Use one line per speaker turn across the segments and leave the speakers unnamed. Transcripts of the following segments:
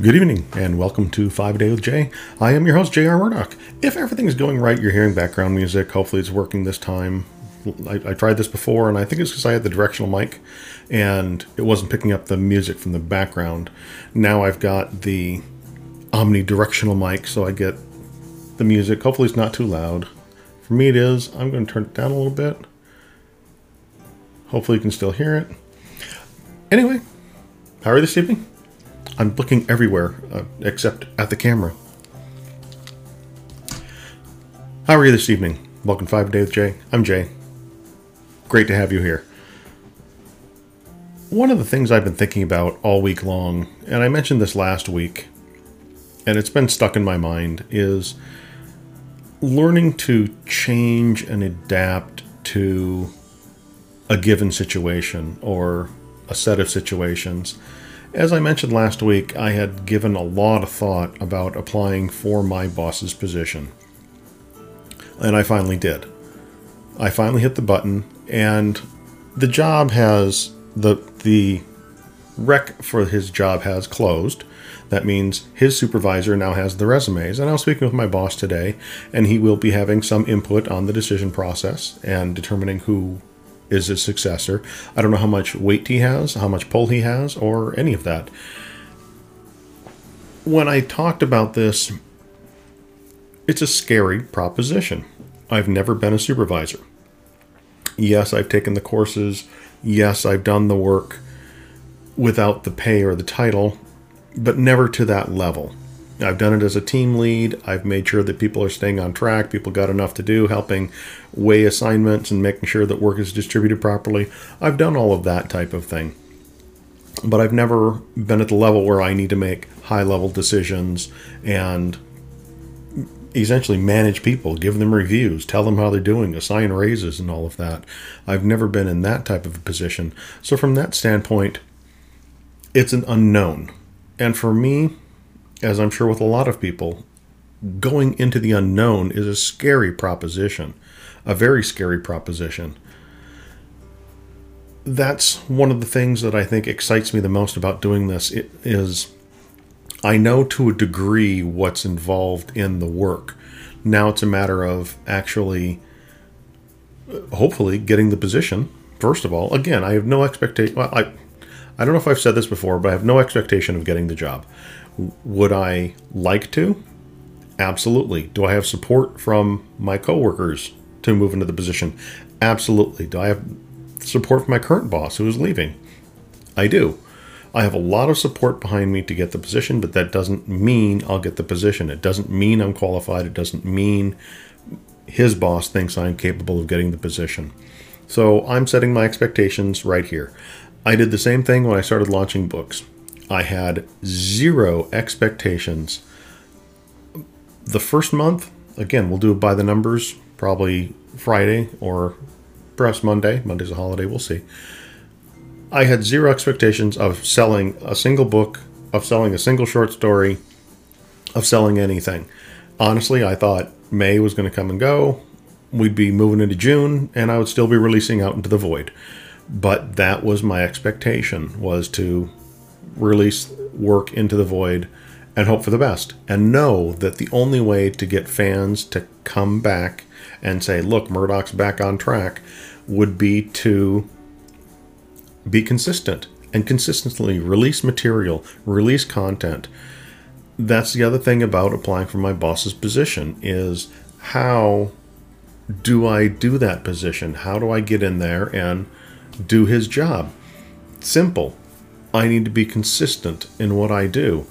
Good evening and welcome to Five A Day with Jay. I am your host, J.R. Murdoch. If everything is going right, you're hearing background music. Hopefully, it's working this time. I, I tried this before, and I think it's because I had the directional mic and it wasn't picking up the music from the background. Now I've got the omnidirectional mic, so I get the music. Hopefully, it's not too loud. For me, it is. I'm going to turn it down a little bit. Hopefully, you can still hear it. Anyway, how are you this evening? I'm looking everywhere uh, except at the camera. How are you this evening? Welcome to Five Day with Jay. I'm Jay. Great to have you here. One of the things I've been thinking about all week long, and I mentioned this last week, and it's been stuck in my mind, is learning to change and adapt to a given situation or a set of situations as I mentioned last week, I had given a lot of thought about applying for my boss's position. And I finally did. I finally hit the button, and the job has the the rec for his job has closed. That means his supervisor now has the resumes. And I was speaking with my boss today, and he will be having some input on the decision process and determining who is his successor. I don't know how much weight he has, how much pull he has, or any of that. When I talked about this, it's a scary proposition. I've never been a supervisor. Yes, I've taken the courses. Yes, I've done the work without the pay or the title, but never to that level. I've done it as a team lead. I've made sure that people are staying on track. People got enough to do, helping weigh assignments and making sure that work is distributed properly. I've done all of that type of thing. But I've never been at the level where I need to make high level decisions and essentially manage people, give them reviews, tell them how they're doing, assign raises, and all of that. I've never been in that type of a position. So, from that standpoint, it's an unknown. And for me, as I'm sure with a lot of people, going into the unknown is a scary proposition, a very scary proposition. That's one of the things that I think excites me the most about doing this it is I know to a degree what's involved in the work. Now it's a matter of actually hopefully getting the position. First of all, again, I have no expectation well, I I don't know if I've said this before, but I have no expectation of getting the job. Would I like to? Absolutely. Do I have support from my coworkers to move into the position? Absolutely. Do I have support from my current boss who is leaving? I do. I have a lot of support behind me to get the position, but that doesn't mean I'll get the position. It doesn't mean I'm qualified. It doesn't mean his boss thinks I'm capable of getting the position. So I'm setting my expectations right here. I did the same thing when I started launching books. I had zero expectations. The first month, again, we'll do it by the numbers, probably Friday or perhaps Monday. Monday's a holiday, we'll see. I had zero expectations of selling a single book, of selling a single short story, of selling anything. Honestly, I thought May was going to come and go. We'd be moving into June, and I would still be releasing out into the void. But that was my expectation was to release work into the void and hope for the best and know that the only way to get fans to come back and say look murdoch's back on track would be to be consistent and consistently release material release content. That's the other thing about applying for my boss's position is how do i do that position? How do i get in there and do his job simple I need to be consistent in what I do.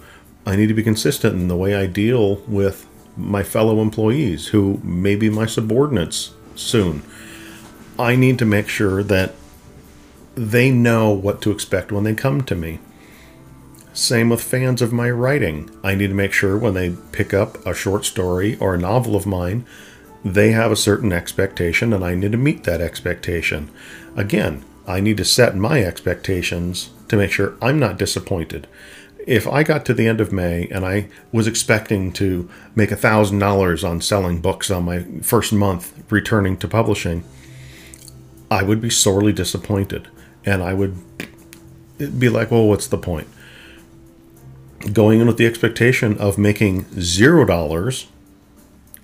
I need to be consistent in the way I deal with my fellow employees who may be my subordinates soon. I need to make sure that they know what to expect when they come to me. Same with fans of my writing. I need to make sure when they pick up a short story or a novel of mine, they have a certain expectation and I need to meet that expectation. Again, I need to set my expectations to make sure I'm not disappointed. If I got to the end of May and I was expecting to make $1,000 on selling books on my first month returning to publishing, I would be sorely disappointed. And I would be like, well, what's the point? Going in with the expectation of making zero dollars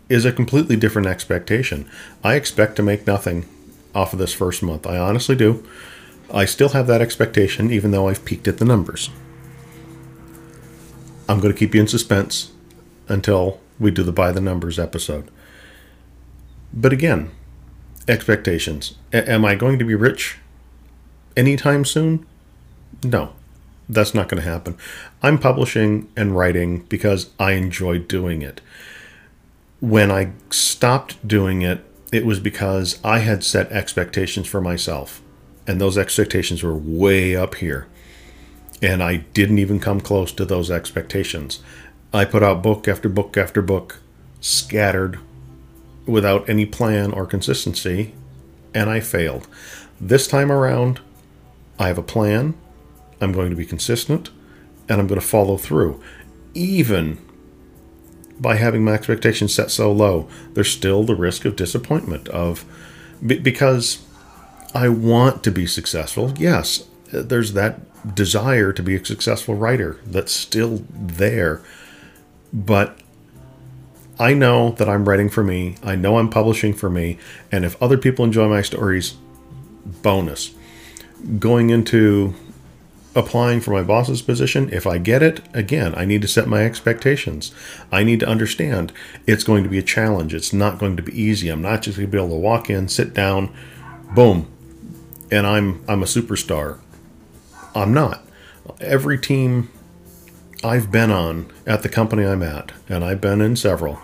is a completely different expectation. I expect to make nothing off of this first month. I honestly do. I still have that expectation, even though I've peeked at the numbers. I'm going to keep you in suspense until we do the by the numbers episode. But again, expectations. A- am I going to be rich anytime soon? No, that's not going to happen. I'm publishing and writing because I enjoy doing it. When I stopped doing it, it was because I had set expectations for myself, and those expectations were way up here. And I didn't even come close to those expectations. I put out book after book after book, scattered without any plan or consistency, and I failed. This time around, I have a plan, I'm going to be consistent, and I'm going to follow through. Even by having my expectations set so low, there's still the risk of disappointment of because I want to be successful. Yes, there's that desire to be a successful writer that's still there. But I know that I'm writing for me. I know I'm publishing for me. And if other people enjoy my stories, bonus. Going into applying for my boss's position, if I get it, again, I need to set my expectations. I need to understand it's going to be a challenge. It's not going to be easy. I'm not just going to be able to walk in, sit down, boom, and I'm I'm a superstar. I'm not. Every team I've been on at the company I'm at, and I've been in several,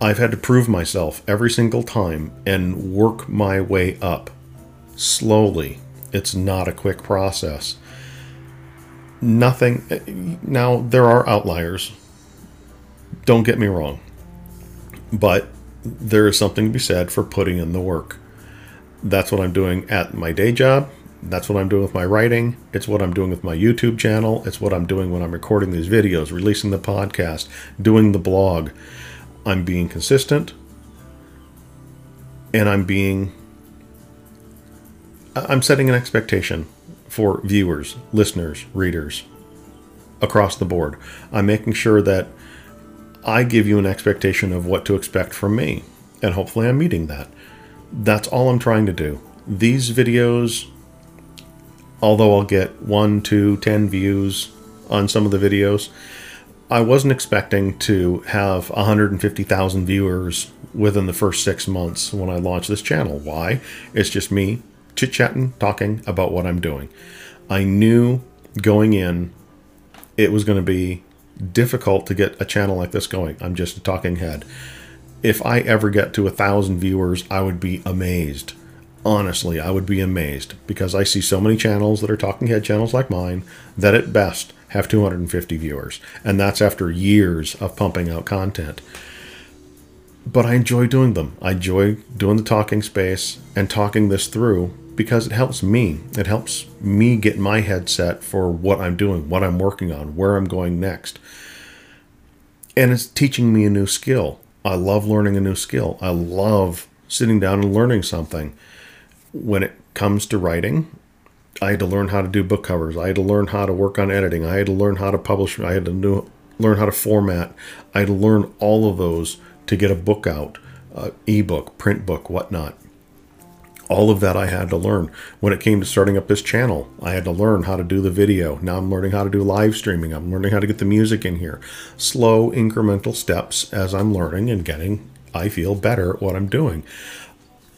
I've had to prove myself every single time and work my way up slowly. It's not a quick process. Nothing. Now, there are outliers. Don't get me wrong. But there is something to be said for putting in the work. That's what I'm doing at my day job. That's what I'm doing with my writing. It's what I'm doing with my YouTube channel. It's what I'm doing when I'm recording these videos, releasing the podcast, doing the blog. I'm being consistent and I'm being I'm setting an expectation for viewers, listeners, readers across the board. I'm making sure that I give you an expectation of what to expect from me, and hopefully I'm meeting that. That's all I'm trying to do. These videos, although I'll get one, two, ten views on some of the videos, I wasn't expecting to have 150,000 viewers within the first six months when I launched this channel. Why? It's just me chit chatting, talking about what I'm doing. I knew going in it was going to be difficult to get a channel like this going. I'm just a talking head. If I ever get to a thousand viewers, I would be amazed. Honestly, I would be amazed because I see so many channels that are talking head channels like mine that at best have 250 viewers. And that's after years of pumping out content. But I enjoy doing them. I enjoy doing the talking space and talking this through because it helps me. It helps me get my head set for what I'm doing, what I'm working on, where I'm going next. And it's teaching me a new skill. I love learning a new skill. I love sitting down and learning something. When it comes to writing, I had to learn how to do book covers. I had to learn how to work on editing. I had to learn how to publish. I had to learn how to format. I had to learn all of those to get a book out, uh, ebook, print book, whatnot all of that I had to learn. When it came to starting up this channel, I had to learn how to do the video. Now I'm learning how to do live streaming. I'm learning how to get the music in here. Slow, incremental steps as I'm learning and getting, I feel, better at what I'm doing.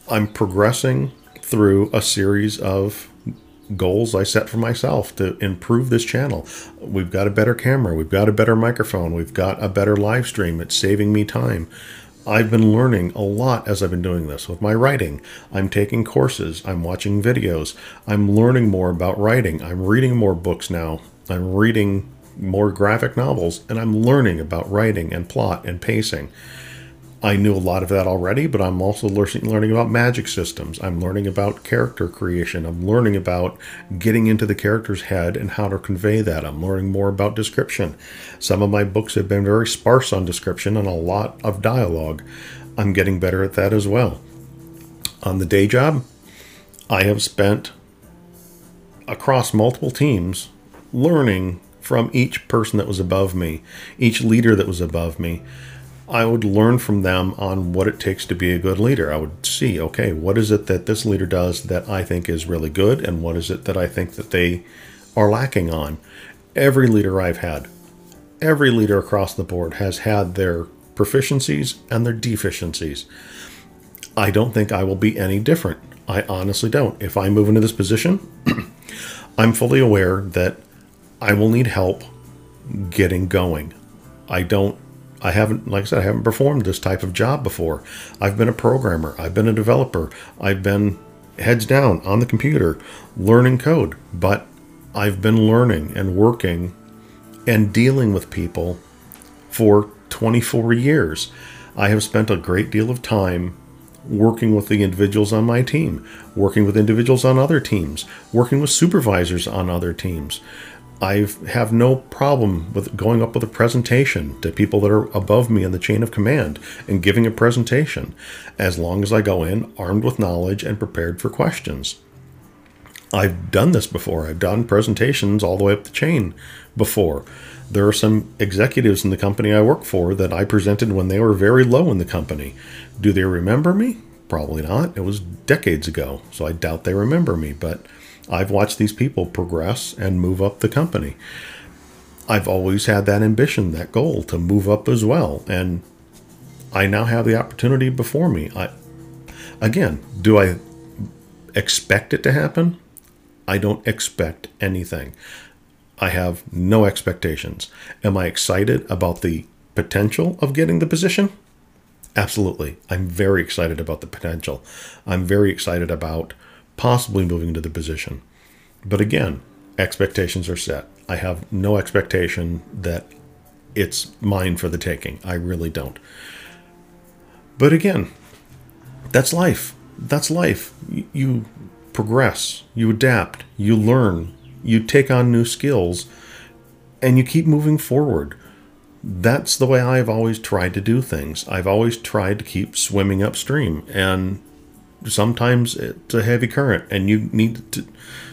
I'm progressing through a series of goals I set for myself to improve this channel. We've got a better camera, we've got a better microphone, we've got a better live stream. It's saving me time. I've been learning a lot as I've been doing this with my writing. I'm taking courses, I'm watching videos, I'm learning more about writing, I'm reading more books now, I'm reading more graphic novels, and I'm learning about writing and plot and pacing. I knew a lot of that already, but I'm also learning about magic systems. I'm learning about character creation. I'm learning about getting into the character's head and how to convey that. I'm learning more about description. Some of my books have been very sparse on description and a lot of dialogue. I'm getting better at that as well. On the day job, I have spent across multiple teams learning from each person that was above me, each leader that was above me. I would learn from them on what it takes to be a good leader. I would see, okay, what is it that this leader does that I think is really good, and what is it that I think that they are lacking on. Every leader I've had, every leader across the board has had their proficiencies and their deficiencies. I don't think I will be any different. I honestly don't. If I move into this position, I'm fully aware that I will need help getting going. I don't I haven't, like I said, I haven't performed this type of job before. I've been a programmer, I've been a developer, I've been heads down on the computer learning code, but I've been learning and working and dealing with people for 24 years. I have spent a great deal of time working with the individuals on my team, working with individuals on other teams, working with supervisors on other teams. I have no problem with going up with a presentation to people that are above me in the chain of command and giving a presentation, as long as I go in armed with knowledge and prepared for questions. I've done this before. I've done presentations all the way up the chain before. There are some executives in the company I work for that I presented when they were very low in the company. Do they remember me? Probably not. It was decades ago, so I doubt they remember me, but I've watched these people progress and move up the company. I've always had that ambition, that goal to move up as well, and I now have the opportunity before me. I again, do I expect it to happen? I don't expect anything. I have no expectations. Am I excited about the potential of getting the position? Absolutely. I'm very excited about the potential. I'm very excited about possibly moving into the position. But again, expectations are set. I have no expectation that it's mine for the taking. I really don't. But again, that's life. That's life. You progress, you adapt, you learn, you take on new skills, and you keep moving forward. That's the way I've always tried to do things. I've always tried to keep swimming upstream, and sometimes it's a heavy current, and you need to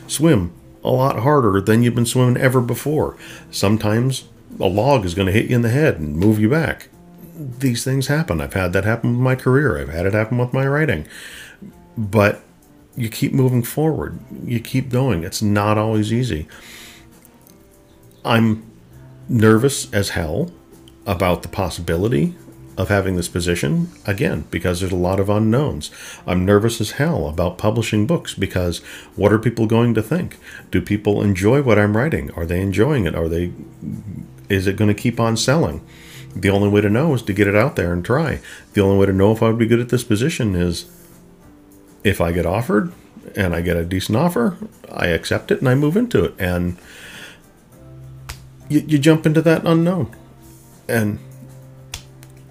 swim a lot harder than you've been swimming ever before. Sometimes a log is going to hit you in the head and move you back. These things happen. I've had that happen with my career, I've had it happen with my writing. But you keep moving forward. You keep going. It's not always easy. I'm nervous as hell about the possibility of having this position again because there's a lot of unknowns. I'm nervous as hell about publishing books because what are people going to think? Do people enjoy what I'm writing? Are they enjoying it? Are they is it going to keep on selling? The only way to know is to get it out there and try. The only way to know if I would be good at this position is if I get offered and I get a decent offer, I accept it and I move into it. And you, you jump into that unknown. And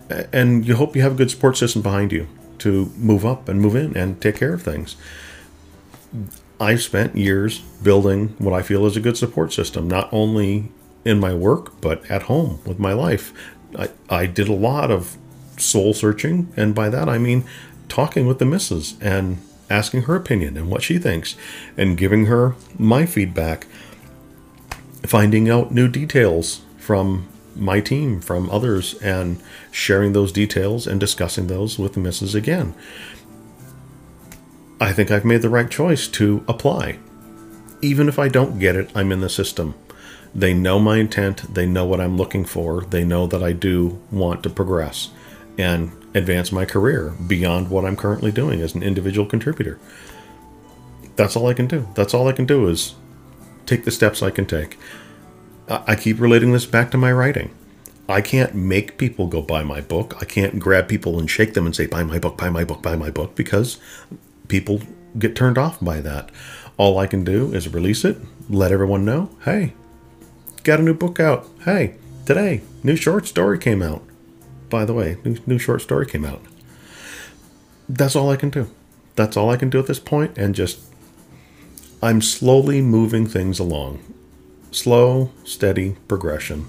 and you hope you have a good support system behind you to move up and move in and take care of things. I've spent years building what I feel is a good support system, not only in my work, but at home with my life. I, I did a lot of soul searching, and by that I mean talking with the missus and asking her opinion and what she thinks, and giving her my feedback, finding out new details from my team, from others, and sharing those details and discussing those with the missus again. I think I've made the right choice to apply. Even if I don't get it, I'm in the system. They know my intent, they know what I'm looking for, they know that I do want to progress. And advance my career beyond what I'm currently doing as an individual contributor. That's all I can do. That's all I can do is take the steps I can take. I keep relating this back to my writing. I can't make people go buy my book. I can't grab people and shake them and say, buy my book, buy my book, buy my book, because people get turned off by that. All I can do is release it, let everyone know, hey, got a new book out. Hey, today, new short story came out by the way, new, new short story came out. That's all I can do. That's all I can do at this point, and just I'm slowly moving things along slow, steady progression,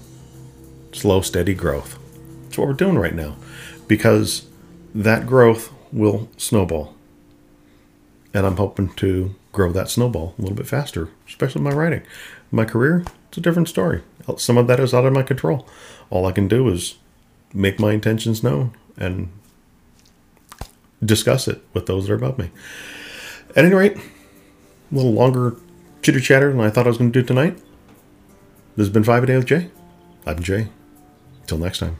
slow, steady growth. That's what we're doing right now because that growth will snowball. And I'm hoping to grow that snowball a little bit faster, especially my writing. My career, it's a different story. Some of that is out of my control. All I can do is make my intentions known and discuss it with those that are above me. At any rate, a little longer chitter chatter than I thought I was going to do tonight. This has been 5 a day with Jay. I'm Jay. Till next time.